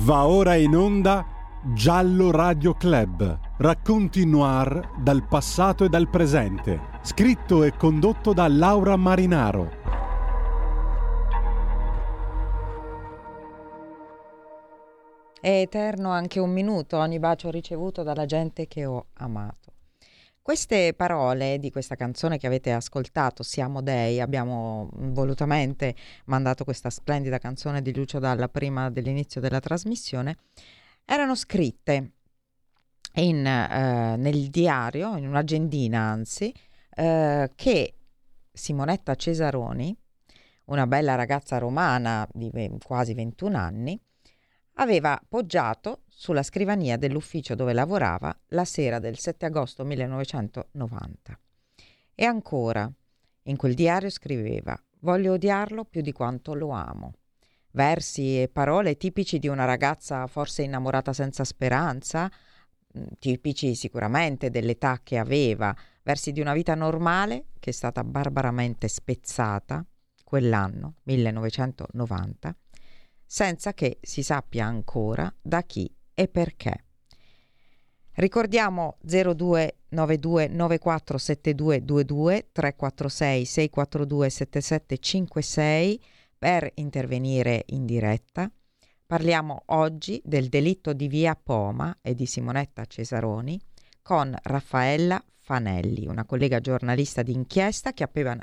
Va ora in onda Giallo Radio Club. Racconti noir dal passato e dal presente. Scritto e condotto da Laura Marinaro. È eterno anche un minuto ogni bacio ricevuto dalla gente che ho amato. Queste parole di questa canzone che avete ascoltato, Siamo Dei, abbiamo volutamente mandato questa splendida canzone di Lucio Dalla prima dell'inizio della trasmissione, erano scritte in, eh, nel diario, in un'agendina anzi, eh, che Simonetta Cesaroni, una bella ragazza romana di quasi 21 anni, aveva poggiato sulla scrivania dell'ufficio dove lavorava la sera del 7 agosto 1990. E ancora, in quel diario scriveva Voglio odiarlo più di quanto lo amo. Versi e parole tipici di una ragazza forse innamorata senza speranza, mm, tipici sicuramente dell'età che aveva, versi di una vita normale che è stata barbaramente spezzata quell'anno, 1990, senza che si sappia ancora da chi e perché. Ricordiamo 0292 947222 346 642 7756 per intervenire in diretta. Parliamo oggi del delitto di Via Poma e di Simonetta Cesaroni con Raffaella Fanelli, una collega giornalista d'inchiesta che appena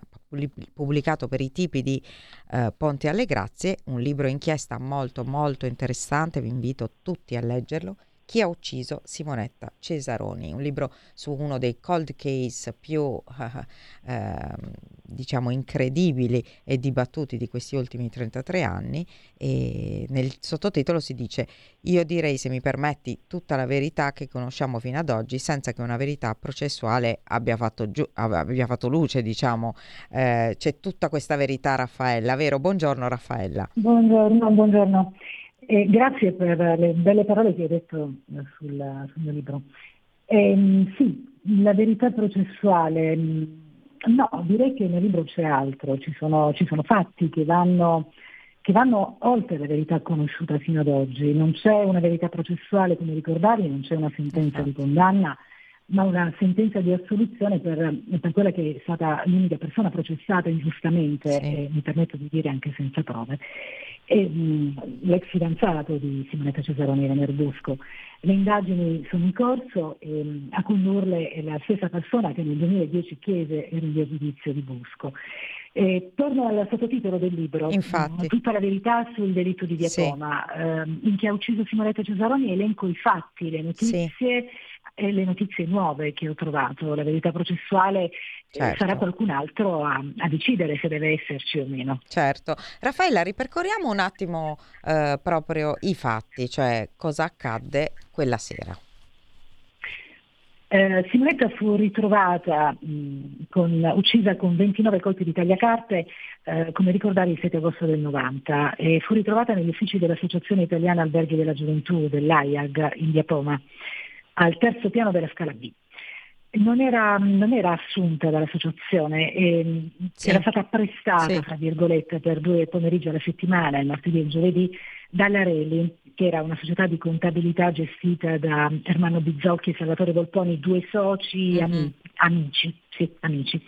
pubblicato per i tipi di eh, Ponte alle Grazie un libro inchiesta molto molto interessante, vi invito tutti a leggerlo. Chi ha ucciso Simonetta Cesaroni, un libro su uno dei cold case più eh, diciamo incredibili e dibattuti di questi ultimi 33 anni e nel sottotitolo si dice io direi se mi permetti tutta la verità che conosciamo fino ad oggi senza che una verità processuale abbia fatto, giu- abbia fatto luce diciamo eh, c'è tutta questa verità Raffaella vero? Buongiorno Raffaella Buongiorno, buongiorno. Eh, grazie per le belle parole che hai detto eh, sul, sul mio libro. Eh, sì, la verità processuale mm, No, direi che nel libro c'è altro, ci sono, ci sono fatti che vanno, che vanno, oltre la verità conosciuta fino ad oggi. Non c'è una verità processuale, come ricordavi, non c'è una sentenza di condanna, ma una sentenza di assoluzione per, per quella che è stata l'unica persona processata ingiustamente, sì. e mi permetto di dire anche senza prove. E, mh, l'ex fidanzato di Simonetta Cesaroni, René Busco. Le indagini sono in corso e mh, a condurle è la stessa persona che nel 2010 chiese il rinvio giudizio di Busco. E torno al sottotitolo del libro, Infatti. tutta la verità sul delitto di Via sì. Ehm, in chi ha ucciso Simonetta Cesaroni elenco i fatti, le notizie sì. E le notizie nuove che ho trovato. La verità processuale Certo. sarà qualcun altro a, a, decidere se deve esserci o meno. Certo. Raffaella, ripercorriamo un attimo eh, proprio i fatti, cioè cosa accadde quella sera. Eh, Simonetta fu ritrovata mh, con, uccisa con 29 colpi di tagliacarte, eh, come ricordavi il 7 agosto del 90, e fu ritrovata negli uffici dell'Associazione Italiana Alberghi della Gioventù, dell'AIAG, in via Poma, al terzo piano della scala B non era, non era, assunta dall'associazione, eh, sì. era stata prestata, sì. fra virgolette, per due pomeriggi alla settimana, il martedì e il giovedì, dalla Reli, che era una società di contabilità gestita da Ermanno Bizzocchi e Salvatore Volponi, due soci, mm-hmm. ami, amici, sì, amici.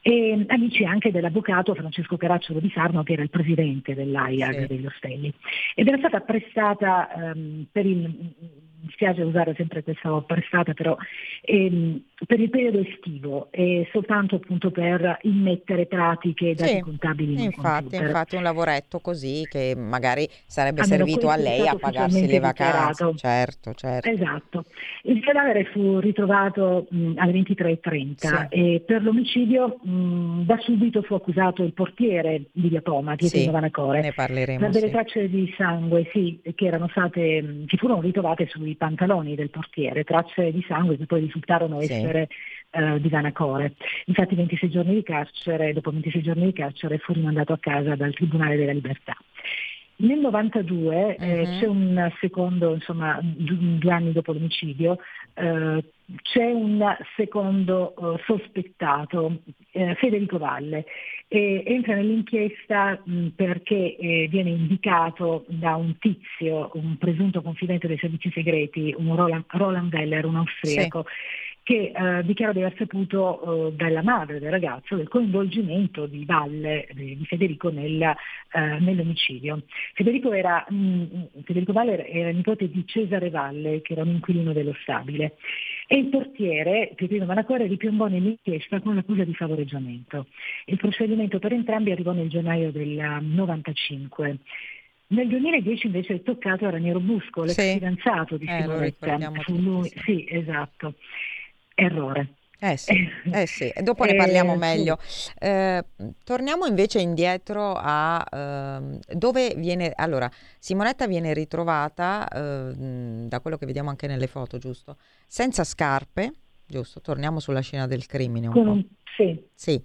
E amici anche dell'avvocato Francesco Caracciolo di Sarno che era il presidente dell'AIAG degli Ostelli ed era stata prestata um, per il mi spiace usare sempre questa prestata, però ehm, per il periodo estivo e soltanto appunto per immettere pratiche dati sì, contabili in infatti, computer. infatti un lavoretto così che magari sarebbe Almeno servito a lei a pagarsi le vacanze. Certo, certo. Esatto. Il cadavere fu ritrovato mh, alle 23.30 sì. e per l'omicidio mh, da subito fu accusato il portiere di Via Poma, Pietro sì, Vanacore. Ne parleremo. Per delle sì. tracce di sangue, sì, che erano state, che furono ritrovate sui pantaloni del portiere, tracce di sangue che poi risultarono Sì. Essere eh, di Vanacore. Infatti 26 giorni di carcere, dopo 26 giorni di carcere fu rimandato a casa dal Tribunale della Libertà. Nel 92 eh, uh-huh. c'è un secondo, insomma, due anni dopo l'omicidio, eh, c'è un secondo uh, sospettato, eh, Federico Valle, e entra nell'inchiesta mh, perché eh, viene indicato da un tizio, un presunto confidente dei servizi segreti, un Roland, Roland Weller, un austriaco. Sì che eh, dichiara di aver saputo eh, dalla madre del ragazzo del coinvolgimento di Valle, di, Federico nel, eh, nell'omicidio. Federico, era, mh, mm, Federico Valle era nipote di Cesare Valle, che era un inquilino dello stabile, e il portiere, Pietrino Manacore, ripiombò nell'inchiesta con l'accusa di favoreggiamento. Il procedimento per entrambi arrivò nel gennaio del 95. Nel 2010 invece è toccato a Raniero Busco, l'ex sì. fidanzato di eh, Simoretta. Fu lui, sì, esatto errore. Eh sì, eh sì. dopo ne parliamo eh, meglio. Sì. Eh, torniamo invece indietro a eh, dove viene... Allora, Simonetta viene ritrovata, ehm, da quello che vediamo anche nelle foto, giusto? Senza scarpe, giusto? Torniamo sulla scena del crimine un Con, po'. Sì. Sì,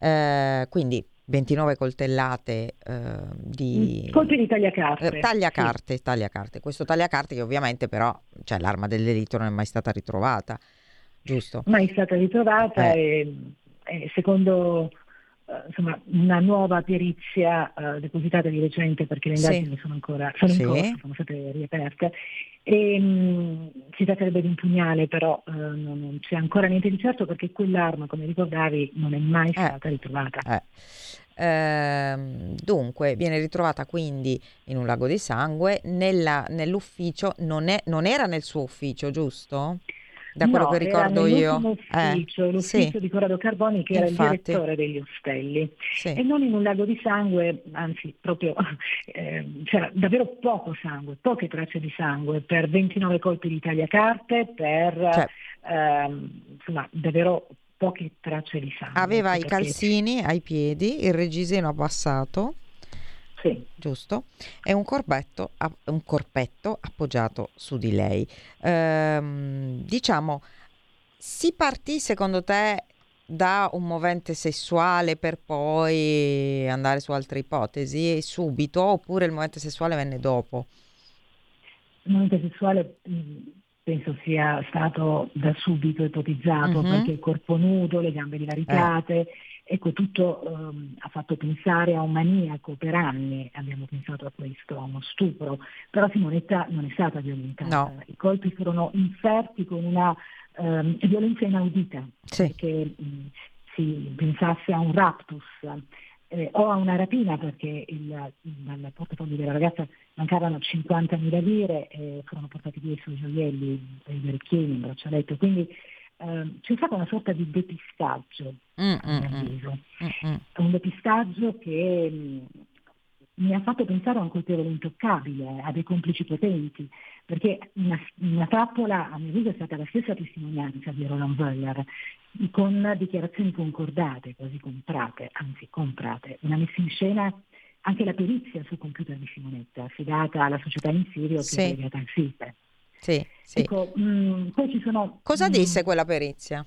eh, quindi 29 coltellate eh, di... Mm, colpi di tagliacarte. Eh, tagliacarte, sì. tagliacarte. Questo tagliacarte che ovviamente però, cioè l'arma del delitto non è mai stata ritrovata giusto? Mai stata ritrovata eh. e, e, secondo uh, insomma, una nuova perizia uh, depositata di recente perché le indagini sì. sono ancora sono sì. in corso, sono state riaperte. E, um, si tratterebbe di un pugnale, però uh, non, non, c'è ancora niente di certo perché quell'arma, come ricordavi, non è mai stata ritrovata. Eh. Ehm, dunque, viene ritrovata quindi in un lago di sangue, nella, nell'ufficio, non, è, non, era nel suo ufficio, giusto? Da quello no, che ricordo io. Ufficio, eh, l'ufficio sì. di Corrado Carboni che Infatti. era il direttore degli ostelli sì. e non in un lago di sangue, anzi proprio eh, c'era davvero poco sangue, poche tracce di sangue per 29 colpi di tagliacarte, per cioè. ehm, insomma davvero poche tracce di sangue. Aveva i calzini ai piedi, il reggiseno abbassato sì. Giusto? È un corpetto, un corpetto appoggiato su di lei. Ehm, diciamo, si partì secondo te da un movente sessuale per poi andare su altre ipotesi subito oppure il movente sessuale venne dopo? Il movente sessuale penso sia stato da subito ipotizzato mm-hmm. perché il corpo nudo, le gambe divaricate. Eh Ecco, tutto um, ha fatto pensare a un maniaco per anni, abbiamo pensato a questo, a uno stupro, però Simonetta non è stata violentata, no. i colpi furono inferti con una um, violenza inaudita, sì. perché um, si pensasse a un raptus eh, o a una rapina, perché il, dal portafoglio della ragazza mancavano 50.000 lire e furono portati via i suoi gioielli, i orecchini, il braccialetto, quindi eh, c'è stato una sorta di depistaggio, mm, a mio mm, avviso. Mm, mm. Un depistaggio che mh, mi ha fatto pensare a un colpevole intoccabile, a dei complici potenti, perché una, una trappola, a mio avviso, è stata la stessa testimonianza di Roland Weller, con dichiarazioni concordate, quasi comprate, anzi comprate, una messa in scena anche la perizia sul computer di Simonetta, affidata alla società in Sirio che sì. è legata al SIPE. Sì, sì. Ecco, mh, mm, poi ci sono, cosa disse quella perizia?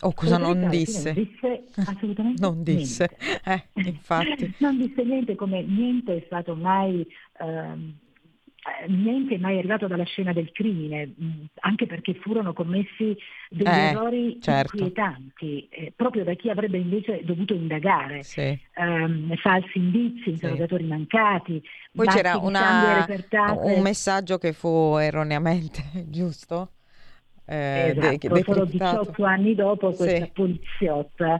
O cosa non disse? Non disse assolutamente non disse, eh, infatti. non disse niente, come niente è stato mai ehm, eh, niente è mai arrivato dalla scena del crimine, mm, anche perché furono commessi degli eh, errori certo. inquietanti, eh, proprio da chi avrebbe invece dovuto indagare, sì. um, falsi indizi, interrogatori sì. mancati. Poi c'era una, un messaggio che fu erroneamente giusto? Eh, esatto, de- solo 18 anni dopo questa sì. poliziotta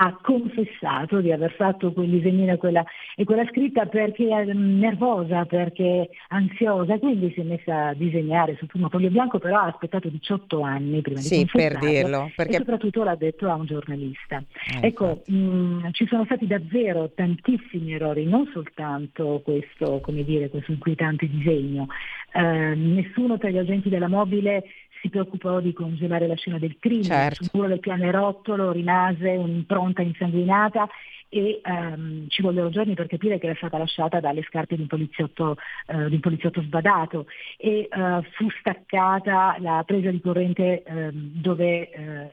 ha confessato di aver fatto quel disegnino e quella, e quella scritta perché è nervosa, perché ansiosa, quindi si è messa a disegnare sul primo foglio bianco, però ha aspettato 18 anni prima sì, di per dirlo. Perché... E soprattutto l'ha detto a un giornalista. Eh, ecco, mh, ci sono stati davvero tantissimi errori, non soltanto questo, come dire, questo inquietante disegno. Eh, nessuno tra gli agenti della mobile si preoccupò di congelare la scena del crimine, certo. sul muro del pianerottolo rimase un'impronta insanguinata e um, ci vollero giorni per capire che era stata lasciata dalle scarpe di un poliziotto, uh, di un poliziotto sbadato e uh, fu staccata la presa di corrente uh, dove,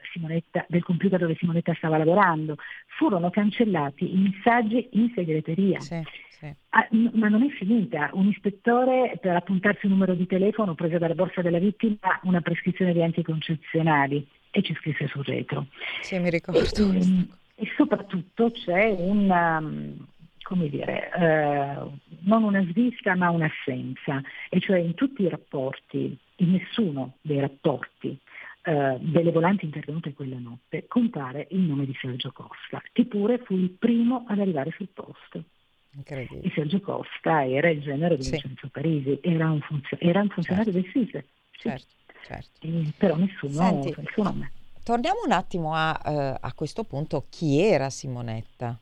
del computer dove Simonetta stava lavorando. Furono cancellati i messaggi in segreteria. Sì. Sì. Ah, n- ma non è finita. Un ispettore per appuntarsi un numero di telefono prese dalla borsa della vittima una prescrizione di anticoncezionali e ci scrisse sul retro. Sì, mi ricordo. E, ehm, e soprattutto c'è una, um, come dire, eh, non una svista ma un'assenza, e cioè in tutti i rapporti, in nessuno dei rapporti eh, delle volanti intervenute quella notte compare il nome di Sergio Costa, che pure fu il primo ad arrivare sul posto. E Sergio Costa era il genere di sì. Vincenzo Parisi, era un, funzio- era un funzionario certo. del SISE. Sì. Certo, certo. E, però nessuno Senti, il suo nome. Torniamo un attimo a, uh, a questo punto, chi era Simonetta?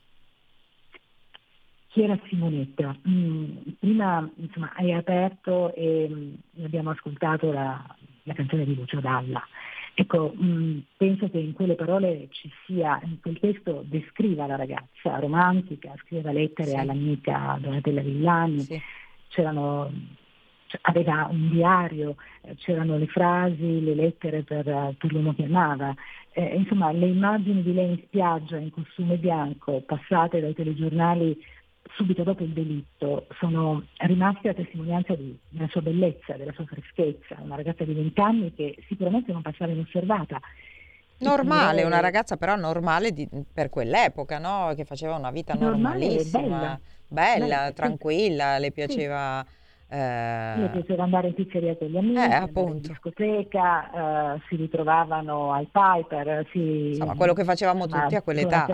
Chi era Simonetta? Mm, prima insomma, hai aperto e mm, abbiamo ascoltato la, la, canzone di Lucio Dalla. Ecco, mh, mm, penso che in quelle parole ci sia, in quel testo descriva la ragazza romantica, scriveva lettere sì. all'amica Donatella Villani, sì. c'erano, aveva un diario, eh, c'erano le frasi, le lettere per, per l'uomo che amava. Eh, insomma, le immagini di lei in spiaggia in costume bianco, passate dai telegiornali subito dopo il delitto sono rimasti a testimonianza di, della sua bellezza, della sua freschezza, una ragazza di 20 anni che sicuramente non passava inosservata. Normale, una ragazza però normale di, per quell'epoca, no? che faceva una vita normalissima, bella, bella, bella tranquilla, sì. le piaceva... Sì. Eh... Le piaceva andare in pizzeria con gli amici, eh, in discoteca, eh, si ritrovavano al Piper, si... Insomma, quello che facevamo tutti a quell'età.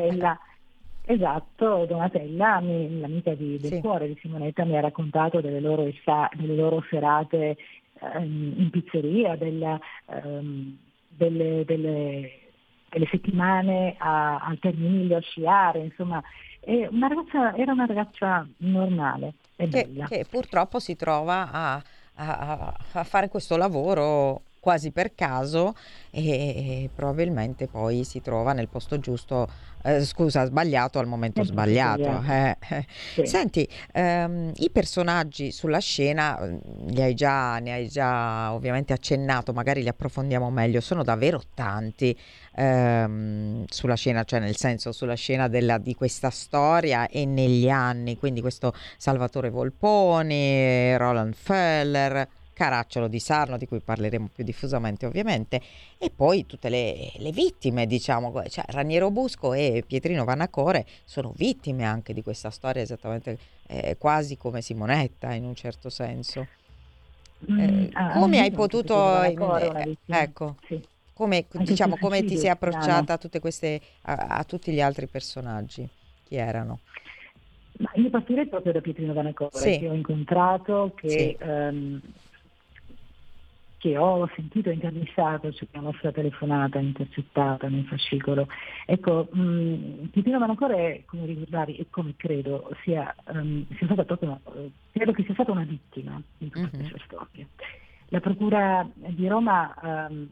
Esatto, Donatella, l'amica di, del sì. cuore di Simonetta, mi ha raccontato delle loro, delle loro serate ehm, in pizzeria, della, ehm, delle, delle, delle, settimane a, al Terminillo a sciare, insomma, una ragazza, era una ragazza normale bella. Che, che purtroppo si trova a, a, a fare questo lavoro quasi per caso e, e, probabilmente poi si trova nel posto giusto, eh, scusa, sbagliato al momento sbagliato. Eh. Sì. Senti, ehm, i personaggi sulla scena, mm, li hai già, ne hai già ovviamente accennato, magari li approfondiamo meglio, sono davvero tanti ehm, sulla scena, cioè nel senso sulla scena della, di questa storia e negli anni, quindi questo Salvatore Volponi, Roland Feller. Caracciolo di Sarno, di cui parleremo più diffusamente ovviamente, e poi tutte le, le vittime, diciamo, cioè Raniero Busco e Pietrino Vanacore sono vittime anche di questa storia, esattamente eh, quasi come Simonetta in un certo senso. Mm, eh, ah, come hai potuto... Eh, ecco. Sì. Come, diciamo, come ti sei approcciata a, tutte queste, a, a tutti gli altri personaggi? Chi erano? Ma io partirei proprio da Pietrino Vanacore, sì. che ho incontrato, che sì. um, che ho sentito intervistato, c'è una nostra telefonata intercettata nel fascicolo. Ecco, mh, Pipino Manacore, come ricordavi e come credo sia, um, sia stata proprio, uh, credo che sia stata una vittima di tutta mm-hmm. questa storia. La Procura di Roma um,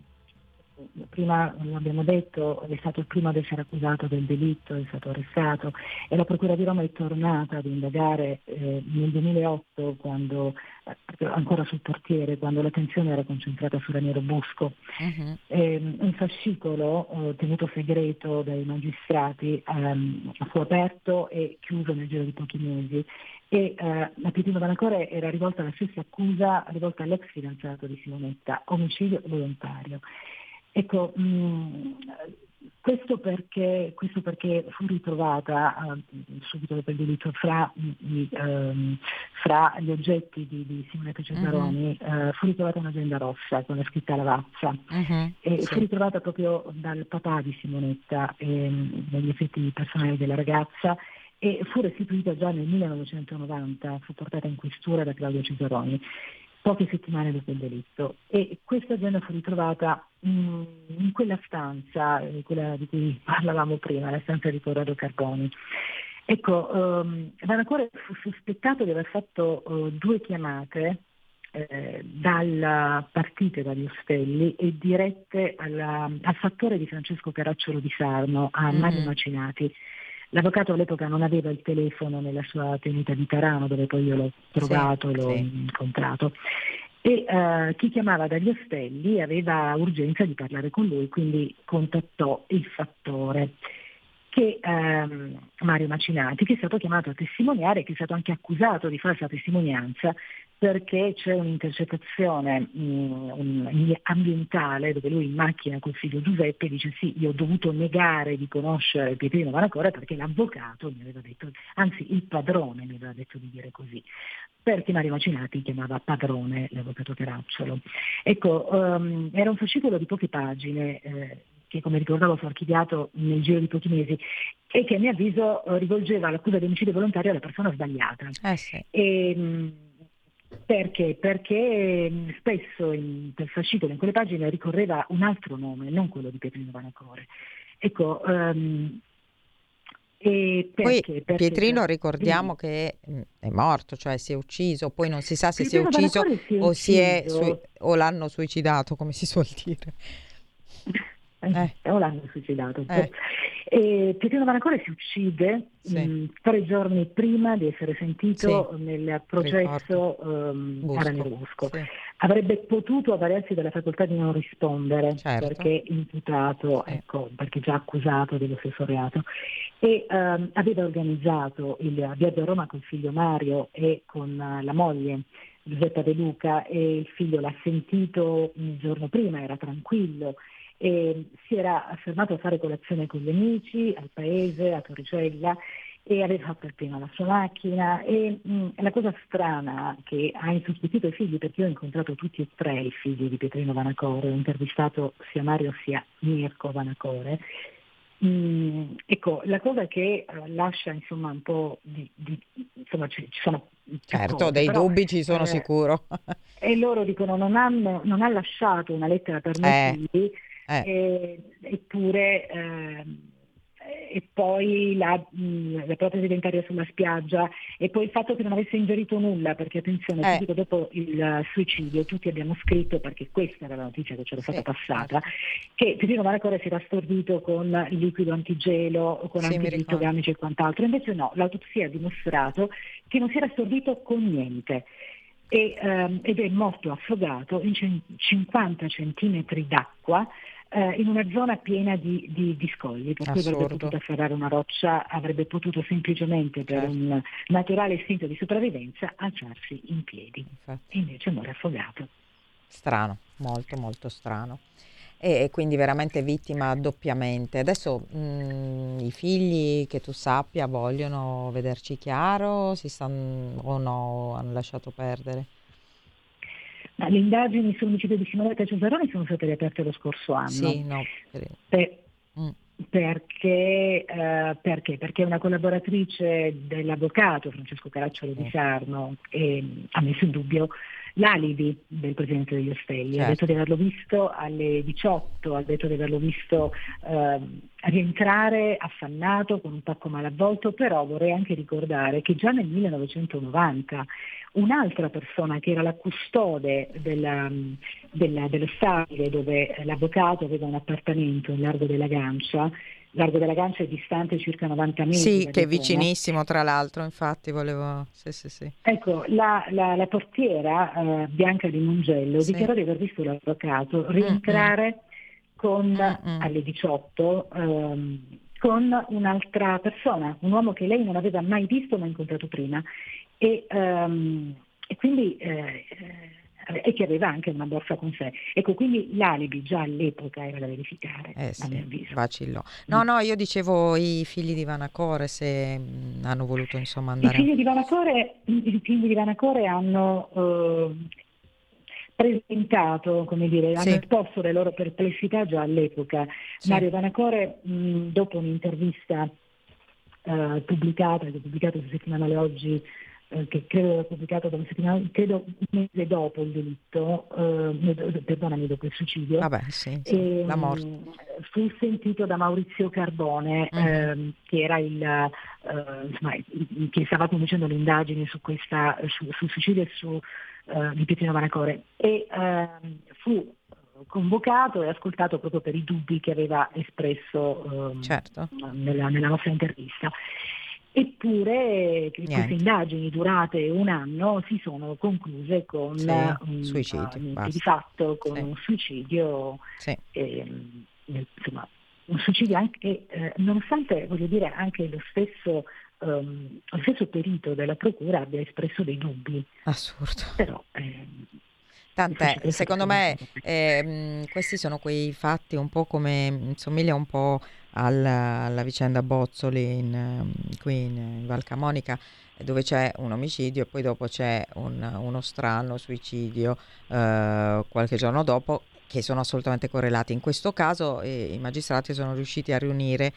prima l'abbiamo detto, è stato il primo ad essere accusato del delitto, è stato arrestato e la Procura di Roma è tornata ad indagare eh, nel 2008, quando, eh, ancora sul portiere, quando l'attenzione era concentrata su Raniero Busco. Uh-huh. Eh, un fascicolo eh, tenuto segreto dai magistrati ehm, fu aperto e chiuso nel giro di pochi mesi e eh, la Pietino Vanacore era rivolta alla stessa accusa rivolta all'ex fidanzato di Simonetta, omicidio volontario. Ecco, mh, mm, questo, perché, questo, perché, fu ritrovata uh, subito dopo il delitto fra, um, fra gli oggetti di, di Simonetta Cesaroni, uh-huh. uh, fu ritrovata un'agenda rossa con la scritta Lavazza uh-huh. e sì. fu ritrovata proprio dal papà di Simonetta e, negli effetti personali della ragazza e fu restituita già nel 1990, fu portata in questura da Claudio Cesaroni poche settimane dopo il delitto e questa agenda fu ritrovata in, in quella stanza, eh, quella di cui parlavamo prima, la stanza di Corrado Carboni. Ecco, um, Vanacore fu sospettato di aver fatto uh, due chiamate eh, dalla partite dagli Ostelli e dirette alla, al fattore di Francesco Caracciolo di Sarno, a mm-hmm. Mario Macinati, L'avvocato all'epoca non aveva il telefono nella sua tenuta di Tarano, dove poi io l'ho trovato, sì, l'ho sì. incontrato. E uh, chi chiamava dagli ostelli aveva urgenza di parlare con lui, quindi contattò il fattore che ehm, Mario Macinati, che è stato chiamato a testimoniare, che è stato anche accusato di falsa testimonianza perché c'è un'intercettazione mh, ambientale dove lui in macchina col figlio Giuseppe dice sì, io ho dovuto negare di conoscere Pietrino Manacore perché l'avvocato mi aveva detto, anzi il padrone mi aveva detto di dire così, perché Mario Macinati chiamava padrone l'avvocato Caracciolo. Ecco, um, era un fascicolo di poche pagine. Eh, che come ricordavo fu archiviato nel giro di pochi mesi e che a mio avviso rivolgeva l'accusa di omicidio volontario alla persona sbagliata. Eh sì. e, perché? Perché spesso in, per fascicolo in quelle pagine ricorreva un altro nome, non quello di Pietrino Vanacore. Ecco, um, e perché? Poi perché Pietrino ricordiamo sì. che è morto, cioè si è ucciso, poi non si sa se si è ucciso si è o, si è o l'hanno suicidato, come si suol dire. Eh. O l'hanno suicidato. Eh. E Pietrino Manacore si uccide sì. mh, mm, tre giorni prima di essere sentito sì. nel processo um, Busco. Sì. Avrebbe potuto avvalersi della facoltà di non rispondere certo. perché imputato, ecco, perché già accusato dello stesso reato. E um, aveva organizzato il viaggio a Roma con il figlio Mario e con uh, la moglie Giuseppe De Luca e il figlio l'ha sentito il giorno prima, era tranquillo e si era fermato a fare colazione con gli amici al paese, a Torricella e aveva fatto appena la sua macchina e mh, mm, la cosa strana che ha insospettito i figli perché io ho incontrato tutti e tre i figli di Pietrino Vanacore, ho intervistato sia Mario sia Mirko Vanacore Mm, ecco, la cosa che uh, lascia insomma un po' di, di insomma ci, ci sono certo, cose, dei però, dubbi ci sono eh, sicuro. e loro dicono non, hanno, non ha lasciato una lettera per noi eh. figli eh. E, eppure eh, e poi la, mh, la, protesi dentaria sulla spiaggia e poi il fatto che non avesse ingerito nulla perché attenzione eh. subito dopo il suicidio tutti abbiamo scritto perché questa era la notizia che c'era stata sì. passata che Pepino Maracore si era stordito con liquido antigelo con sì, antibiotici e quant'altro invece no, l'autopsia ha dimostrato che non si era stordito con niente e, ehm, ed è morto affogato in 50 centimetri d'acqua eh, in una zona piena di, di, di scogli, per cui avrebbe potuto afferrare una roccia, avrebbe potuto semplicemente per certo. un naturale istinto di sopravvivenza alzarsi in piedi. Infatti. E invece muore affogato. Strano, molto molto strano. E quindi veramente vittima doppiamente. Adesso mh, mm, i figli che tu sappia vogliono vederci chiaro si stanno, o no hanno lasciato perdere? Le indagini sull'omicidio di Simonetta Cesaroni sono state riaperte lo scorso anno. Sì, no. Per, mm. perché, eh, perché? Perché una collaboratrice dell'avvocato Francesco Caracciolo di Sarno eh, ha messo in dubbio l'alibi del Presidente degli Ostelli. Certo. Ha detto di averlo visto alle 18, ha detto di averlo visto eh, rientrare affannato con un pacco malavvolto, però vorrei anche ricordare che già nel 1990 un'altra persona che era la custode della, della, dello stabile dove l'avvocato aveva un appartamento in largo della Gancia, largo della Gancia è distante circa 90 metri. Sì, che è vicinissimo tra l'altro, infatti volevo... Sì, sì, sì. Ecco, la, la, la portiera eh, Bianca di Mongello dichiarò di aver visto l'avvocato rientrare mm-hmm. con, mm-hmm. alle 18 ehm, con un'altra persona, un uomo che lei non aveva mai visto ma incontrato prima e, um, e quindi eh, e che aveva anche una borsa con sé. Ecco, quindi l'alibi già all'epoca era da verificare, eh sì, a mio avviso. Vacillò. No, no, io dicevo i figli di Vanacore se mh, hanno voluto insomma andare... I figli di Vanacore, i figli di Vanacore hanno eh, presentato, come dire, sì. hanno esposto le loro perplessità già all'epoca. Sì. Mario Vanacore, mh, dopo un'intervista eh, pubblicata, che è pubblicata su settimanale oggi che credo era pubblicato una settimana, credo un mese dopo il delitto, eh, perdonami, dopo il suicidio, Vabbè, sì, sì, e, la morte. Fu sentito da Maurizio Carbone, mm. eh, che era il, eh, insomma, che stava conducendo le indagini su questa, su, sul suicidio e su, uh, di Pietrino Manacore, e ehm, fu convocato e ascoltato proprio per i dubbi che aveva espresso eh, certo. nella, nella nostra intervista. Eppure Niente. queste indagini durate un anno si sono concluse con sì, un suicidio, uh, di fatto con sì. un suicidio, sì. eh, insomma, un suicidio anche, eh, nonostante voglio dire anche lo stesso, um, lo stesso perito della procura abbia espresso dei dubbi. Assurdo. Però, eh, Tant'è, secondo me eh, questi sono quei fatti un po' come, somiglia un po' alla, alla vicenda Bozzoli in, qui in, in Val Camonica dove c'è un omicidio e poi dopo c'è un, uno strano suicidio eh, qualche giorno dopo che sono assolutamente correlati. In questo caso eh, i magistrati sono riusciti a riunire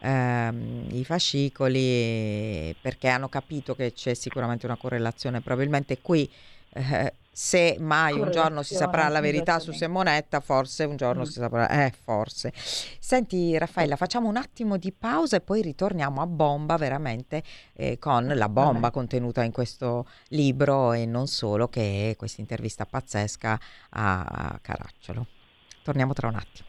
ehm, i fascicoli perché hanno capito che c'è sicuramente una correlazione. Probabilmente qui eh, se mai un giorno si saprà la verità su Simonetta, forse un giorno mm. si saprà, eh, forse. Senti Raffaella, facciamo un attimo di pausa e poi ritorniamo a bomba veramente eh, con la bomba Vabbè. contenuta in questo libro e non solo, che è questa intervista pazzesca a Caracciolo. Torniamo tra un attimo.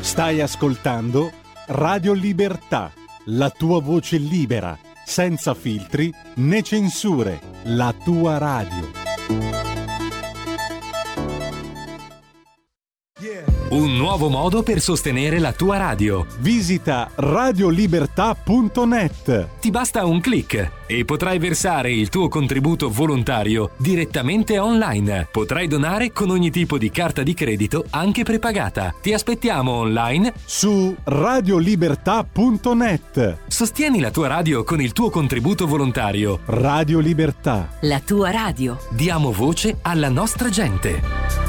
Stai ascoltando Radio Libertà, la tua voce libera senza filtri né censure, la tua radio. Un nuovo modo per sostenere la tua radio. Visita radiolibertà.net. Ti basta un clic e potrai versare il tuo contributo volontario direttamente online. Potrai donare con ogni tipo di carta di credito, anche prepagata. Ti aspettiamo online su radiolibertà.net. Sostieni la tua radio con il tuo contributo volontario. Radio Libertà. La tua radio. Diamo voce alla nostra gente.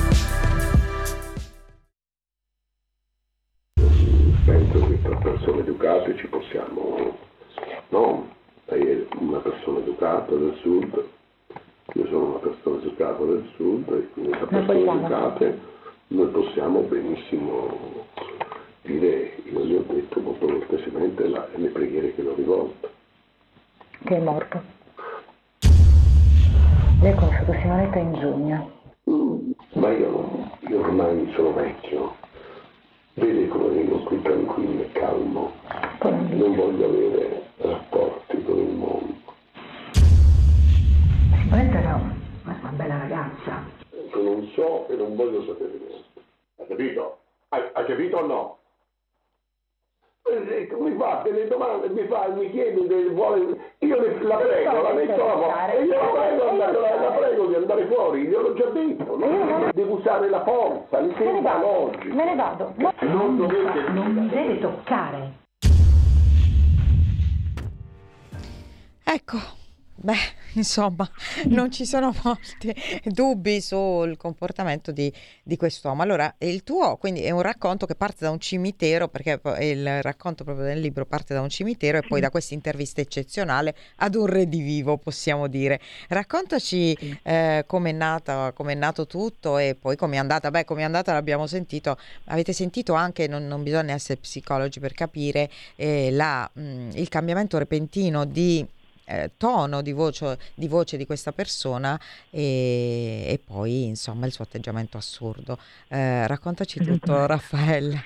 Insomma, non ci sono molti dubbi sul comportamento di, di quest'uomo. Allora, il tuo quindi è un racconto che parte da un cimitero, perché il racconto proprio del libro parte da un cimitero e poi da questa intervista eccezionale ad un redivivo, possiamo dire. Raccontaci eh, come è nata, come è nato tutto e poi come è andata. Beh, come è andata l'abbiamo sentito, avete sentito anche, non, non bisogna essere psicologi per capire, eh, la, mh, il cambiamento repentino di eh, tono di voce, di voce, di questa persona e, e, poi insomma il suo atteggiamento assurdo. Eh, raccontaci tutto Raffaella.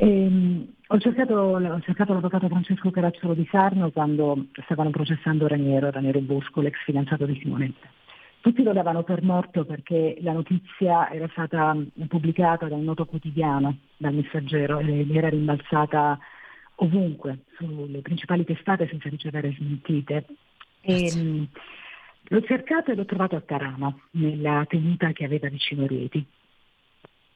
Ehm, ho, cercato, ho, cercato, l'avvocato Francesco Caracciolo di Sarno quando stavano processando Raniero, Raniero Bosco, l'ex fidanzato di Simonetta. Tutti lo davano per morto perché la notizia era stata pubblicata da un noto quotidiano, dal messaggero, e era rimbalzata ovunque, sulle principali testate senza ricevere smentite. E, mh, l'ho cercato e l'ho trovato a Carama, nella tenuta che aveva vicino Rieti.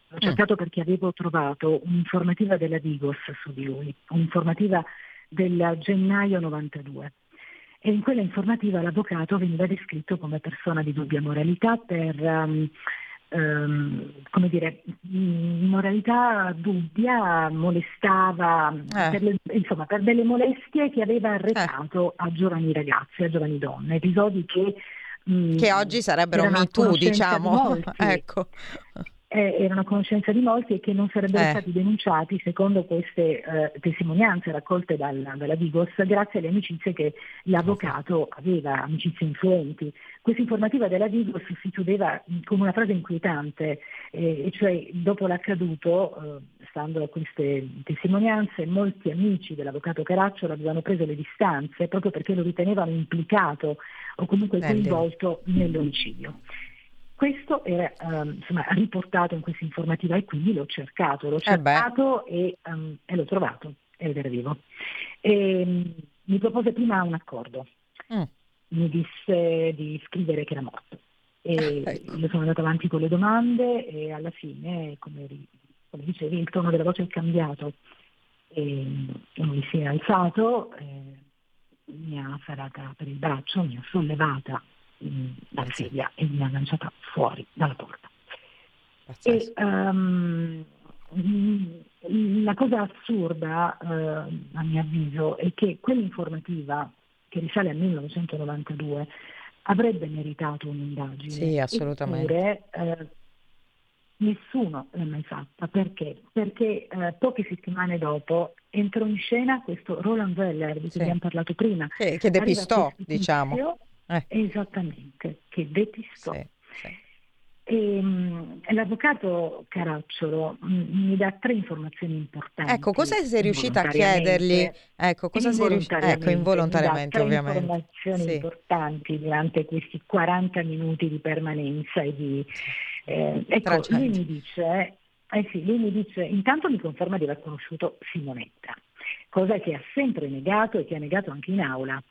L'ho mm. cercato perché avevo trovato un'informativa della Digos su di lui, un'informativa del gennaio 92. E in quella informativa l'avvocato veniva descritto come persona di dubbia moralità per um, ehm, come dire, moralità dubbia, molestava, eh. per le, insomma per delle molestie che aveva arrecato eh. a giovani ragazze, a giovani donne, episodi che... Mh, che oggi sarebbero Me Too, diciamo. Di ecco. Eh, erano a conoscenza di molti e che non sarebbero Eh. stati denunciati secondo queste eh, testimonianze raccolte dal- dalla Digos grazie alle amicizie che l'avvocato aveva, amicizie influenti. Questa informativa della Digos si chiudeva con una frase inquietante, eh, e cioè dopo l'accaduto, eh, stando a queste testimonianze, molti amici dell'avvocato Caracciolo avevano preso le distanze proprio perché lo ritenevano implicato o comunque coinvolto nell'omicidio. Questo era ehm, insomma, riportato in questa informativa e quindi l'ho cercato, l'ho Eh cercato e, ehm, e l'ho trovato ed era vivo. E, mm, mi propose prima un accordo, Mm. mi disse di scrivere che era morto. E Ecco. io sono andata avanti con le domande e alla fine, come, come dicevi, il tono della voce è cambiato. E, lui si è alzato, eh, mi ha afferrata per il braccio, mi ha sollevata dalla sedia e mi ha lanciata fuori dalla porta. E, mh, la cosa assurda, eh, a mio avviso, è che quell'informativa, che risale al 1992, avrebbe meritato un'indagine. Sì, assolutamente. Eppure, eh, nessuno l'ha mai fatta. Perché? Perché eh, poche settimane dopo entrò in scena questo Roland Weller, di cui Sì. abbiamo parlato prima. Che, che depistò, diciamo. tizio, Eh. Esattamente, che depistò. Sì, sì. E, mh, l'avvocato Caracciolo mh, mi dà tre informazioni importanti. Ecco, cosa sei riuscita a chiedergli? Ecco, cosa sei riuscita? Ecco, involontariamente, mi dà tre ovviamente. informazioni Sì. importanti durante questi 40 minuti di permanenza e di... eh, ecco, lui mi dice... Eh sì, lui mi dice, intanto mi conferma di aver conosciuto Simonetta, cosa che ha sempre negato e che ha negato anche in aula.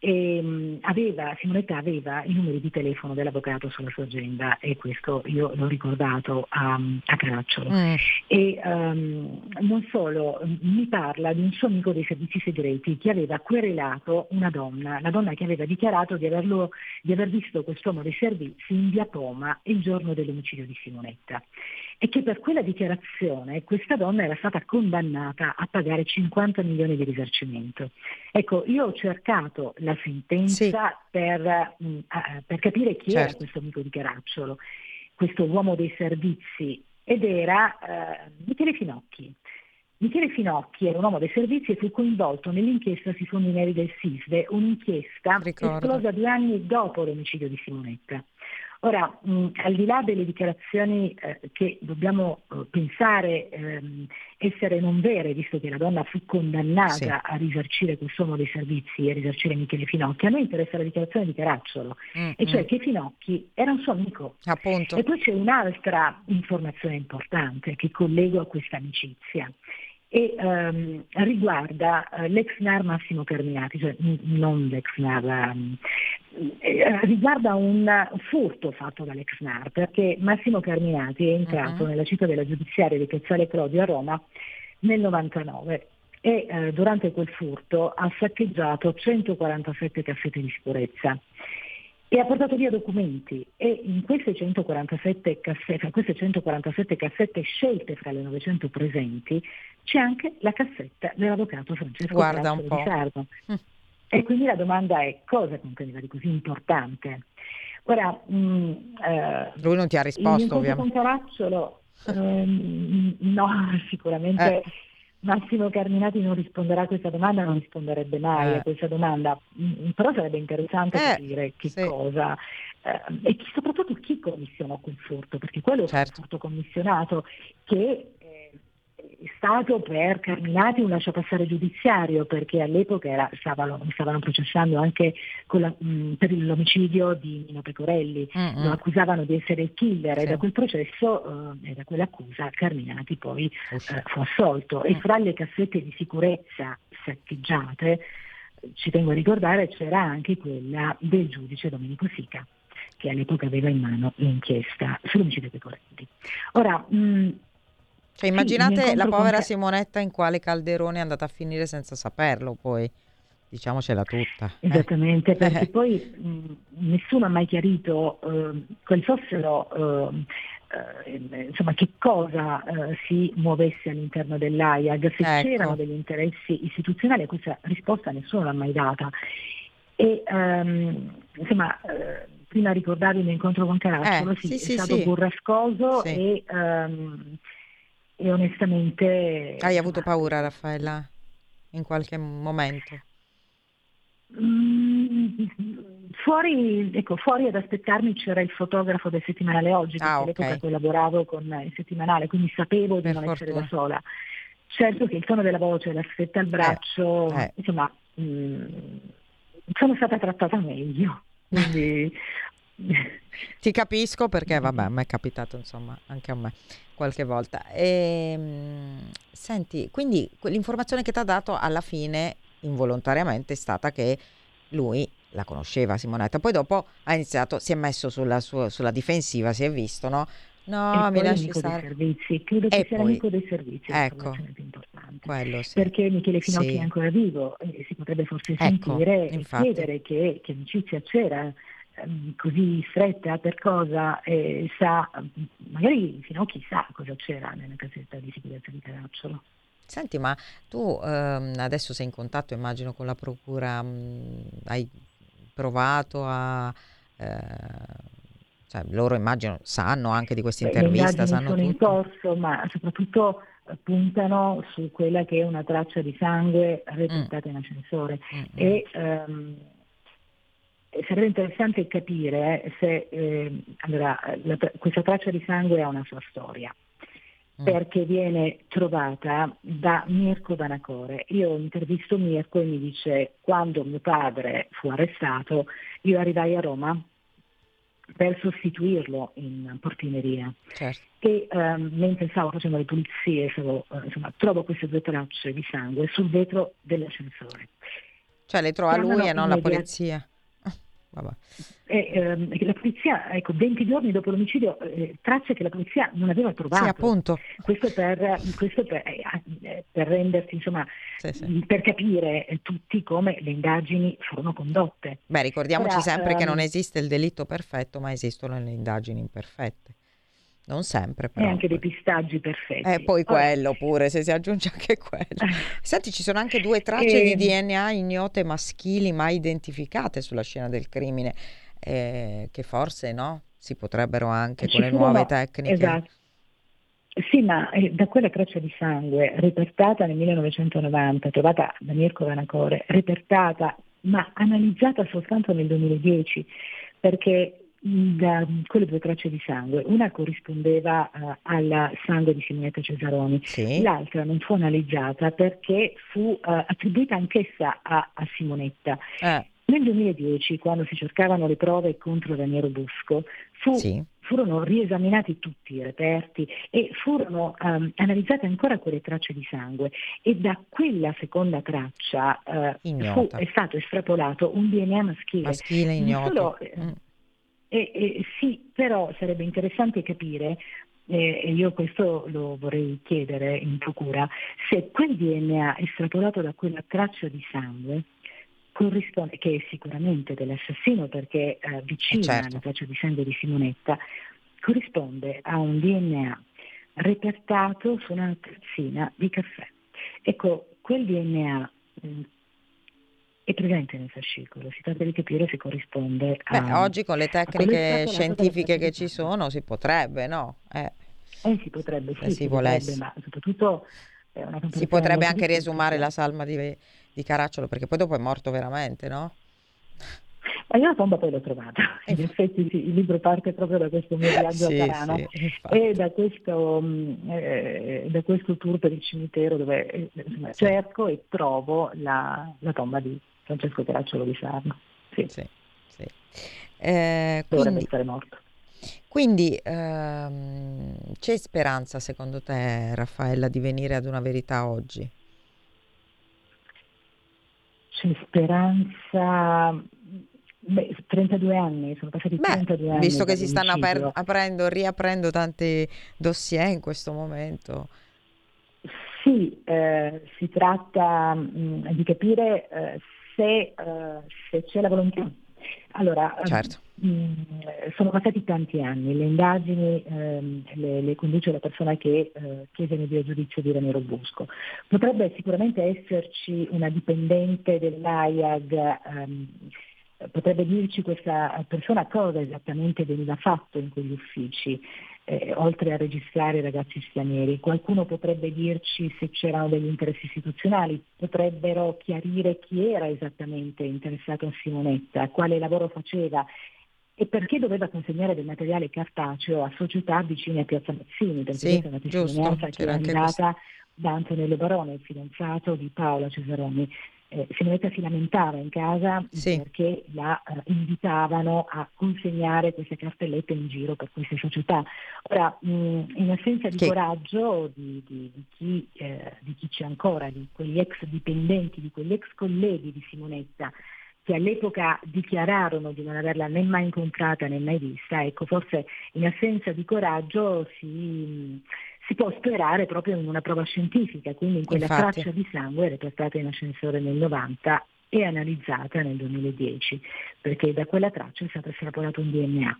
E, mh, aveva, Simonetta aveva i numeri di telefono dell'avvocato sulla sua agenda e questo io l'ho ricordato a, a Caracciolo. Mm, E ehm, non solo, mi parla di un suo amico dei servizi segreti che aveva querelato una donna, la donna che aveva dichiarato di, averlo, di aver visto quest'uomo dei servizi in via Poma il giorno dell'omicidio di Simonetta e che per quella dichiarazione questa donna era stata condannata a pagare 50 milioni di risarcimento. Ecco, io ho cercato la sentenza per, mh, a- per capire chi era Certo. questo amico di Caracciolo, questo uomo dei servizi, ed era eh, Michele Finocchi. Michele Finocchi era un uomo dei servizi e fu coinvolto nell'inchiesta sui fondi neri del SISVE, un'inchiesta Ricordo. esplosa due anni dopo l'omicidio di Simonetta. Ora, mh, al di là delle dichiarazioni eh, che dobbiamo eh, pensare ehm, essere non vere, visto che la donna fu condannata Sì. a risarcire quest'uomo dei servizi e a risarcire Michele Finocchi, a noi interessa la dichiarazione di Caracciolo, mm, e cioè mm. che Finocchi era un suo amico. Appunto. E poi c'è un'altra informazione importante che collego a questa amicizia e ehm, riguarda eh, l'ex NAR Massimo Carminati, cioè n- non l'ex NAR, ehm, eh, riguarda un furto fatto dall'ex NAR perché Massimo Carminati è entrato Mhm. nella città della giudiziaria di Piazzale Clodio a Roma nel 99 e eh, durante quel furto ha saccheggiato 147 cassette di sicurezza e ha portato via documenti e in queste 147 cassette, queste 147 cassette scelte fra le 900 presenti c'è anche la cassetta dell'avvocato Francesco Guarda un Caracciolo po'. di Sarno. Mm. E quindi la domanda è cosa conteneva di così importante? Ora, mh, eh, Lui non ti ha risposto, ovviamente. con Caracciolo, ehm, no, sicuramente Eh. Massimo Carminati non risponderà a questa domanda, non risponderebbe mai Eh. a questa domanda, Mm, però sarebbe interessante Eh, capire che sì. cosa eh, e chi- soprattutto chi commissionò quel furto, perché quello è Certo. un furto commissionato che è stato per Carminati un lasciapassare giudiziario perché all'epoca era- stavano, stavano processando anche la- mh, per l'omicidio di Nino Pecorelli Mm, lo mm. accusavano di essere il killer Sì. e da quel processo eh, e da quell'accusa Carminati poi Usci. eh, fu assolto e Mm. fra le cassette di sicurezza saccheggiate ci tengo a ricordare c'era anche quella del giudice Domenico Sica che all'epoca aveva in mano l'inchiesta sull'omicidio Pecorelli. Ora, mh, Cioè, Sì, immaginate mio la povera con Simonetta in quale calderone è andata a finire senza saperlo, poi. Diciamocela tutta. eh. Esattamente, perché Eh. poi mh, nessuno ha mai chiarito eh, quali fossero, ehm, eh, insomma, che cosa eh, si muovesse all'interno dell'AIAG, se Ecco. c'erano degli interessi istituzionali, a questa risposta nessuno l'ha mai data. E ehm, insomma, eh, prima ricordavi l'incontro con Caracciolo, Eh, sì, sì, è sì, stato sì. burrascoso Sì. e, ehm, e onestamente... Hai avuto insomma, paura, Raffaella, in qualche momento? Mm, fuori, ecco, fuori ad aspettarmi c'era il fotografo del settimanale oggi, perché Ah, all'epoca collaboravo con il settimanale, quindi sapevo di Per non essere da fortuna. sola. Certo che il tono della voce, la stretta al braccio, eh. insomma, mm, sono stata trattata meglio. Quindi, Ti capisco perché, vabbè, me è capitato, insomma, anche a me qualche volta. Ehm, senti, quindi l'informazione che ti ha dato alla fine, involontariamente, è stata che lui la conosceva, Simonetta. Poi dopo ha iniziato, si è messo sulla, sua- sulla difensiva, si è visto, no? No, e mi lasci stare. servizi, credo E che sia poi- l'amico dei servizi ecco. l'informazione più importante. Quello sì. Perché Michele Finocchi Sì. è ancora vivo e si potrebbe forse Ecco, sentire e infatti. chiedere che, che amicizia c'era così stretta per cosa e sa, magari Finocchi sa cosa c'era nella casetta di sicurezza di Caracciolo. Senti, ma tu ehm, adesso sei in contatto, immagino, con la procura, mh, hai provato a... eh, cioè, loro immagino sanno anche di questa intervista, sanno sono in tutto. corso, ma soprattutto eh, puntano su quella che è una traccia di sangue reportata in ascensore. Mm, mm. E ehm, e sarebbe interessante capire eh, se eh, allora, la questa traccia di sangue ha una sua storia. Mm. Perché viene trovata da Mirko Danacore. Io intervisto Mirko e mi dice quando mio padre fu arrestato io arrivai a Roma per sostituirlo in portineria Certo. e ehm, mentre stavo facendo le pulizie stavo, eh, insomma, trovo queste due tracce di sangue sul vetro dell'ascensore. Cioè, le trova lui e non la polizia. E, ehm, la polizia, ecco, 20 giorni dopo l'omicidio, eh, tracce che la polizia non aveva trovato. Sì, appunto. Questo per, questo per, eh, eh, per rendersi, insomma, Sì, sì. per capire eh, tutti come le indagini furono condotte. Beh, ricordiamoci Ora, sempre che non ehm, esiste il delitto perfetto, ma esistono le indagini imperfette. Non sempre, E però. anche dei pistaggi perfetti. Eh, poi Ora, quello pure, se si aggiunge anche quello. Senti, ci sono anche due tracce di Ehm. DNA ignote maschili mai identificate sulla scena del crimine, eh, che forse no, si potrebbero anche Ci con le nuove tecniche. Esatto. Sì, ma eh, da quella traccia di sangue repertata nel 1990, trovata da Mirko Vanacore, repertata ma analizzata soltanto nel 2010, perché da quelle due tracce di sangue, una corrispondeva eh, al sangue di Simonetta Cesaroni, Sì, l'altra non fu analizzata perché fu eh, attribuita anch'essa a, a Simonetta. eh, Nel 2010, quando si cercavano le prove contro Raniero Busco, fu- sì, furono riesaminati tutti i reperti e furono ehm, analizzate ancora quelle tracce di sangue e da quella seconda traccia eh, fu, è stato estrapolato un DNA maschile. maschile Non ignoto. solo, Mm. E- e sì, però sarebbe interessante capire, eh, e io questo lo vorrei chiedere in procura, se quel DNA estrapolato da quella traccia di sangue corrisponde, che è sicuramente dell'assassino perché eh, vicina certo. alla traccia di sangue di Simonetta, corrisponde a un DNA repertato su una tazzina di caffè. Ecco, quel DNA mh, è presente nel fascicolo, si tratta di capire se corrisponde a... Beh, oggi con le tecniche scientifiche che ci sono si potrebbe, no? Eh, Eh, si potrebbe, sì, Se si si potrebbe, volesse. ma soprattutto si potrebbe anche riesumare la salma di, di Caracciolo perché poi dopo è morto veramente, no? Ma io la tomba poi l'ho trovata, in effetti il libro parte proprio da questo mio viaggio Sì, a Carano sì, e da questo, mh, eh, da questo tour per il cimitero dove eh, insomma, cerco e trovo la, la tomba di Francesco Caracciolo di Sarno. Sì, Sì, sì. Eh, dovrebbe quindi, essere morto. quindi, ehm, c'è speranza secondo te, Raffaella, di venire ad una verità oggi? C'è speranza... Beh, 32 anni, sono passati Beh, 32 anni. visto che si stanno aper- aprendo, riaprendo tanti dossier in questo momento. Sì, eh, si tratta mh, di capire eh, se, eh, se c'è la volontà. Allora, Certo. mh, sono passati tanti anni, le indagini ehm, le, le conduce la persona che eh, chiese il mio giudizio di Raniero Busco. Potrebbe sicuramente esserci una dipendente dell'AIAG ehm, potrebbe dirci questa persona cosa esattamente veniva fatto in quegli uffici, eh, oltre a registrare i ragazzi stranieri. Qualcuno potrebbe dirci se c'erano degli interessi istituzionali, potrebbero chiarire chi era esattamente interessato a Simonetta, quale lavoro faceva e perché doveva consegnare del materiale cartaceo a società vicine a Piazza Mazzini, perché sì, questa è una testimonianza che è andata da Antonello Barone, il fidanzato di Paola Cesaroni eh, Simonetta si lamentava in casa sì. perché la eh, invitavano a consegnare queste cartellette in giro per queste società. Ora, mh, in assenza di che... coraggio di, di, di, chi, eh, di chi c'è ancora, di quegli ex dipendenti, di quegli ex colleghi di Simonetta, che all'epoca dichiararono di non averla né mai incontrata né mai vista, ecco, forse in assenza di coraggio si, si può sperare proprio in una prova scientifica, quindi in quella Infatti. traccia di sangue repertata in ascensore nel 90 e analizzata nel 2010, perché da quella traccia è stato estrapolato un DNA.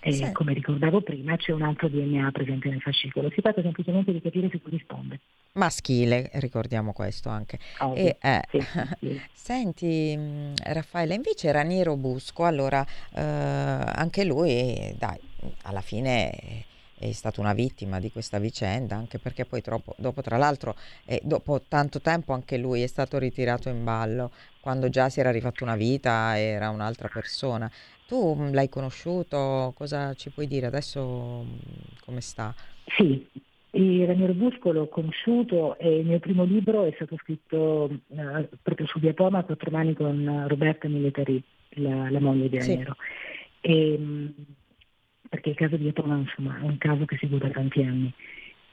E sì. come ricordavo prima c'è un altro DNA presente nel fascicolo, si tratta semplicemente di capire se corrisponde. Maschile, ricordiamo questo anche. e, eh, sì, sì. Senti mm, Raffaele, invece Raniero Busco, allora eh, anche lui, dai, alla fine è stata una vittima di questa vicenda, anche perché poi troppo, dopo, tra l'altro, eh, dopo tanto tempo anche lui è stato ritirato in ballo, quando già si era rifatto una vita, era un'altra persona. Tu mm, l'hai conosciuto, cosa ci puoi dire adesso, mm, come sta? Sì, il Raniero Busco l'ho conosciuto e il mio primo libro è stato scritto eh, proprio su Via Poma, quattro mani con Roberta Militari, la, la moglie di Raniero. Sì. E, perché il caso di Etona insomma, è un caso che si da tanti anni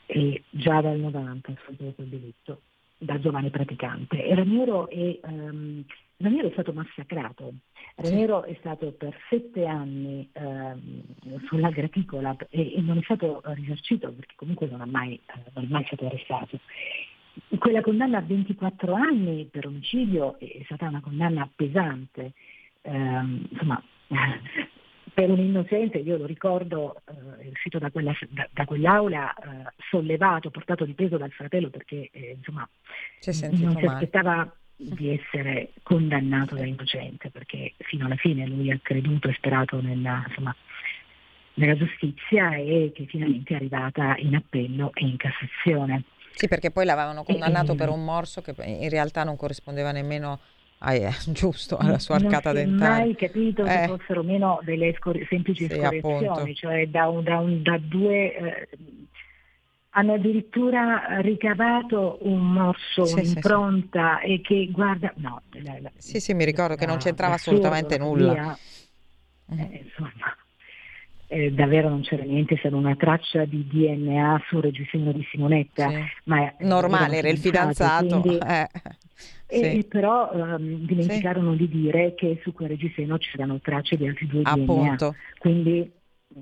e già dal 90 è stato quel delitto da giovane praticante. E Raniero è, um, Raniero è stato massacrato. Raniero è stato per sette anni um, sulla graticola e, e, non è stato risarcito perché comunque non, mai, uh, non è mai stato arrestato. Quella condanna a 24 anni per omicidio è stata una condanna pesante. Um, insomma, per un innocente, io lo ricordo, eh, è uscito da, quella, da, da quell'aula eh, sollevato, portato di peso dal fratello perché eh, insomma, non si aspettava di essere condannato da innocente perché fino alla fine lui ha creduto e sperato nella, insomma, nella giustizia e che finalmente è arrivata in appello e in Cassazione. Sì, perché poi l'avevano condannato e, per un morso che in realtà non corrispondeva nemmeno Ah, yeah, giusto, alla sua arcata non dentale. Non mai capito eh. che fossero meno delle scor- semplici sì, scoriazioni, appunto. cioè da, un, da, un, da due... Eh, hanno addirittura ricavato un morso, sì, un'impronta sì, sì. e che guarda... No, la, la, sì, sì, mi ricordo la, che non c'entrava assolutamente nulla. Mm. eh, insomma, eh, davvero non c'era niente se non una traccia di DNA sul reggiseno di Simonetta. Ma Normale, era il fidanzato. Quindi, eh. Sì. però um, dimenticarono sì. di dire che su quel reggiseno c'erano tracce di altri due Appunto. DNA. Quindi mh,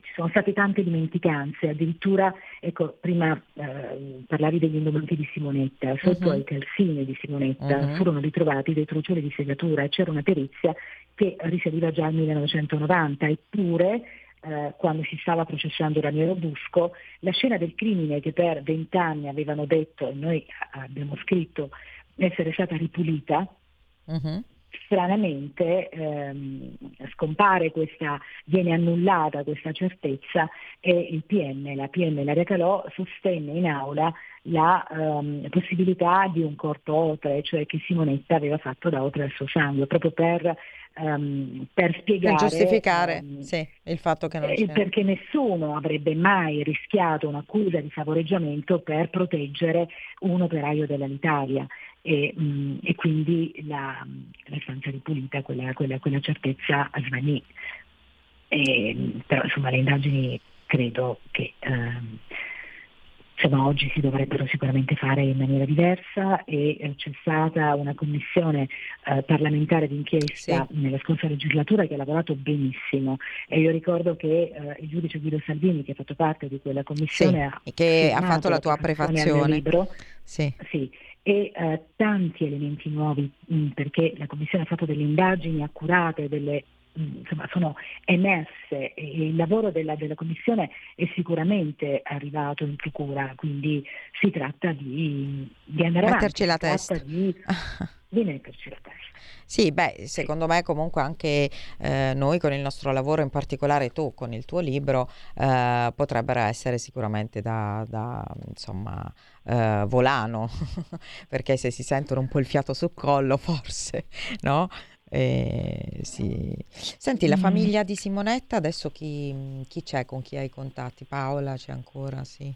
ci sono state tante dimenticanze, addirittura, ecco, prima eh, parlavi degli indumenti di Simonetta, sotto uh-huh. ai calzini di Simonetta uh-huh. furono ritrovati dei trucioli di segatura e c'era una perizia che risaliva già al 1990, eppure eh, quando si stava processando Raniero Busco, la scena del crimine che per vent'anni avevano detto, e noi abbiamo scritto, essere stata ripulita, uh-huh. stranamente ehm, scompare questa, viene annullata questa certezza e il PM, la PM Laria Calò sostenne in aula la um, possibilità di un corpo oltre, cioè che Simonetta aveva fatto da oltre al suo sangue, proprio per um, per spiegare... Per giustificare um, sì, il fatto che non eh, c'è. Perché nessuno avrebbe mai rischiato un'accusa di favoreggiamento per proteggere un operaio dell'Alitalia. E, mm, e quindi la, la stanza ripulita, quella, quella, quella certezza svanì. E, però insomma le indagini credo che... Um, insomma, oggi si dovrebbero sicuramente fare in maniera diversa e eh, c'è stata una commissione eh, parlamentare d'inchiesta sì. nella scorsa legislatura che ha lavorato benissimo e io ricordo che eh, il giudice Guido Salvini che ha fatto parte di quella commissione sì, ha, che ha fatto la tua prefazione libro, sì. sì e eh, tanti elementi nuovi mh, mm, perché la Commissione ha fatto delle indagini accurate, delle insomma, sono emerse e il lavoro della, della, Commissione è sicuramente arrivato in procura, quindi si tratta di, di andare Metterci avanti. la testa. Di, di metterci la testa. Sì, beh, secondo me comunque anche eh, noi con il nostro lavoro, in particolare tu con il tuo libro, eh, potrebbero essere sicuramente da, da insomma, eh, volano, perché se si sentono un po' il fiato sul collo, forse, no? Eh, sì. Senti, la mm. famiglia di Simonetta, adesso chi, chi c'è, con chi hai contatti? Paola c'è ancora, sì.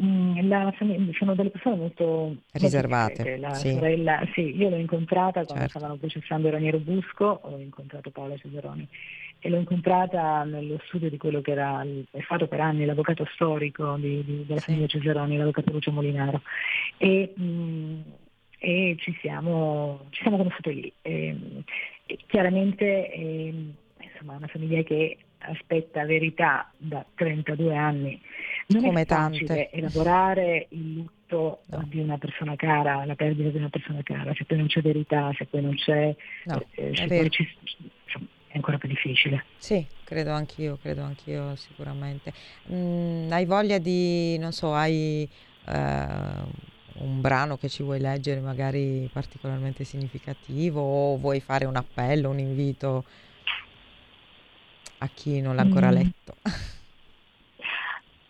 Mm, la famiglia, sono delle persone molto riservate. Molto la sì. sorella, sì, io l'ho incontrata quando certo. stavano processando Raniero Busco, ho incontrato Paola Cesaroni e l'ho incontrata nello studio di quello che era è stato per anni l'avvocato storico di, di, della sì. famiglia Cesaroni, l'avvocato Lucio Molinaro. E, mh, mm, e ci, siamo, ci siamo conosciute lì. E, e chiaramente eh, insomma, una famiglia che aspetta verità da 32 anni. Non Come è facile tante. elaborare il lutto no. di una persona cara, la perdita di una persona cara, se poi non c'è verità, se poi non c'è... No, eh, se poi ci, insomma, è ancora più difficile. Sì, credo anch'io, credo anch'io sicuramente. Mm, hai voglia di, non so, hai... Uh, un brano che ci vuoi leggere magari particolarmente significativo o vuoi fare un appello, un invito a chi non l'ha ancora mm. letto?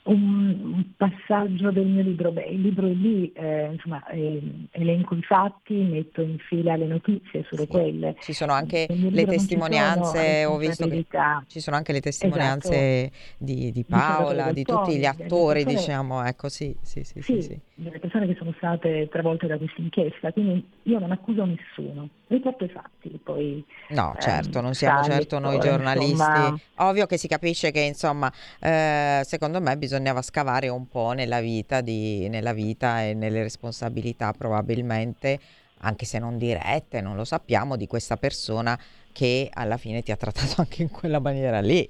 Un, passaggio del mio libro, beh il libro è lì, eh, insomma eh, elenco i fatti, metto in fila le notizie, solo sì. quelle. Ci sono anche le testimonianze, ho visto che ci sono anche le testimonianze esatto. di, di, Paola, di tutti gli attori, diciamo, ecco sì, sì, sì, sì, sì, delle persone che sono state travolte da questa inchiesta, quindi io non accuso nessuno riporto i fatti. Poi, no, ehm, certo, non siamo certo noi giornalisti. Insomma... Ovvio che si capisce che, insomma, eh, secondo me bisognava scavare un po' nella vita, di, nella vita e nelle responsabilità probabilmente, anche se non dirette, non lo sappiamo, di questa persona che alla fine ti ha trattato anche in quella maniera lì.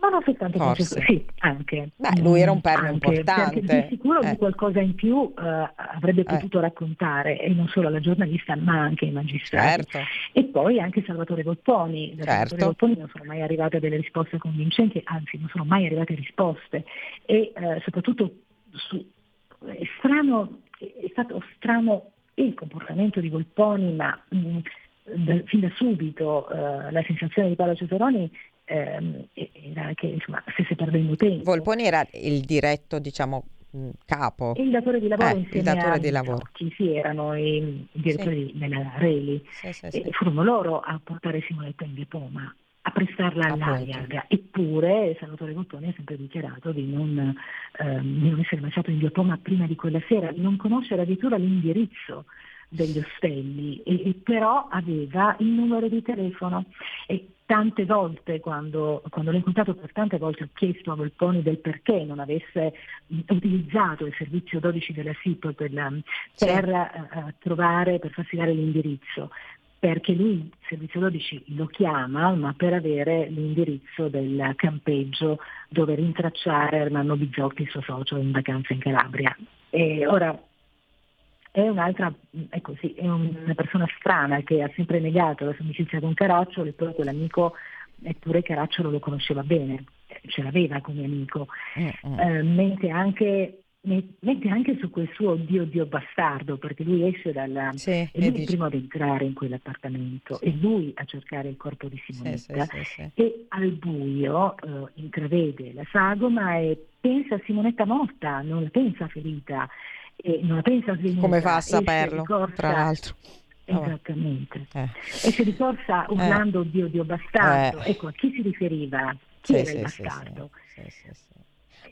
Ma non soltanto Forse. sì, anche. Beh, lui era un perno anche, importante. Di sicuro eh. di qualcosa in più uh, avrebbe eh. potuto eh. raccontare, e non solo alla giornalista, ma anche ai magistrati. Certo. E poi anche Salvatore Volponi. Da certo. Salvatore Volponi non sono mai arrivate delle risposte convincenti, anzi non sono mai arrivate risposte. E uh, soprattutto su, è, strano, è stato strano il comportamento di Volponi, ma mh, mm, da, fin da subito uh, la sensazione di Paolo Cesaroni ehm, era che insomma, stesse perdendo tempo. Volponi era il diretto, diciamo, capo. E il datore di lavoro eh, insieme il datore di lavoro. Chi sì, erano i, i direttori sì. della Reli. Sì, sì, e furono loro a portare Simonetta in diploma a prestarla all'AIAG, eppure Salvatore Volponi ha sempre dichiarato di non, ehm, di non essere lasciato in diploma prima di quella sera, di non conoscere addirittura l'indirizzo degli ostelli, e, e però aveva il numero di telefono. E tante volte quando, quando l'ho incontrato per tante volte ho chiesto a Volponi del perché non avesse utilizzato il servizio 12 della SIP per, per uh, trovare, per farsi dare l'indirizzo. Perché lui il servizio 12 lo chiama ma per avere l'indirizzo del campeggio dove rintracciare Ermanno Bizzotti, il suo socio in vacanza in Calabria. E ora è un'altra, è così, è una persona strana che ha sempre negato la sua amicizia con Caracciolo, eppure quell'amico, eppure Caracciolo lo conosceva bene, ce l'aveva come amico, mm-hmm. eh, mentre anche mette anche su quel suo Dio Dio bastardo, perché lui esce dalla... Sì, è lui il primo ad entrare in quell'appartamento, sì. è lui a cercare il corpo di Simonetta sì, e al buio eh, intravede la sagoma e pensa a Simonetta morta, non la pensa ferita e non la pensa svenuta. Come fa a saperlo, corsa, tra l'altro? Esattamente. Eh. Esce di corsa urlando eh. Dio Dio bastardo. Eh. Ecco, a chi si riferiva? Chi era il bastardo? Sì, sì,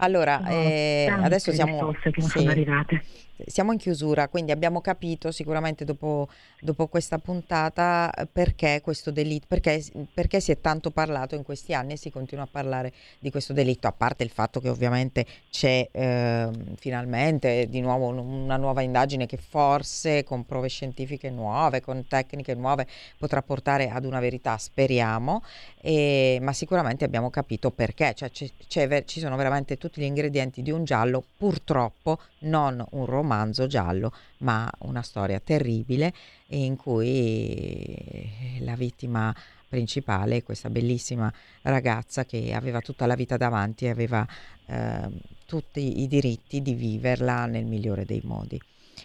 allora, eh, adesso siamo... sì. sono arrivate siamo in chiusura, quindi abbiamo capito sicuramente dopo, dopo questa puntata eh, perché questo delitto, perché, perché, si è tanto parlato in questi anni e si continua a parlare di questo delitto, a parte il fatto che ovviamente c'è eh, finalmente di nuovo una nuova indagine che forse con prove scientifiche nuove, con tecniche nuove potrà portare ad una verità, speriamo, e, ma sicuramente abbiamo capito perché, cioè c'è, c'è, ci sono veramente tutti gli ingredienti di un giallo, purtroppo non un romanzo giallo, ma una storia terribile in cui la vittima principale questa bellissima ragazza che aveva tutta la vita davanti e aveva eh, tutti i diritti di viverla nel migliore dei modi.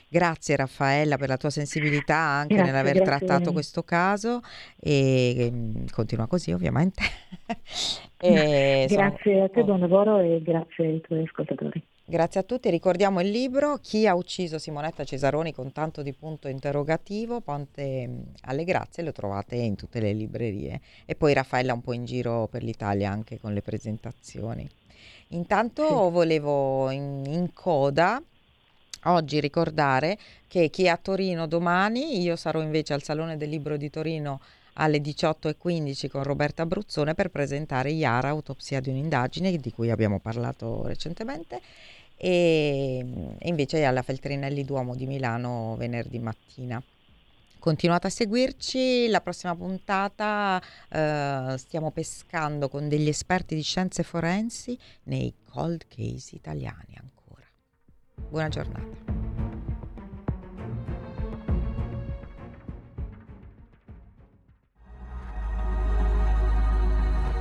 Grazie Raffaella per la tua sensibilità anche grazie, nell'aver trattato questo caso e mm, continua così ovviamente. e, grazie sono... a te, buon lavoro e grazie ai tuoi ascoltatori. Grazie a tutti, ricordiamo il libro Chi ha ucciso Simonetta Cesaroni con tanto di punto interrogativo, Ponte mm, alle Grazie, lo trovate in tutte le librerie. E poi Raffaella un po' in giro per l'Italia anche con le presentazioni. Intanto volevo in, in coda oggi ricordare che chi è a Torino domani, io sarò invece al Salone del Libro di Torino alle 18.15 con Roberta Bruzzone per presentare Iara, autopsia di un'indagine di cui abbiamo parlato recentemente e invece alla Feltrinelli Duomo di Milano venerdì mattina. Continuate a seguirci, la prossima puntata eh, stiamo pescando con degli esperti di scienze forensi nei cold case italiani ancora. Buona giornata.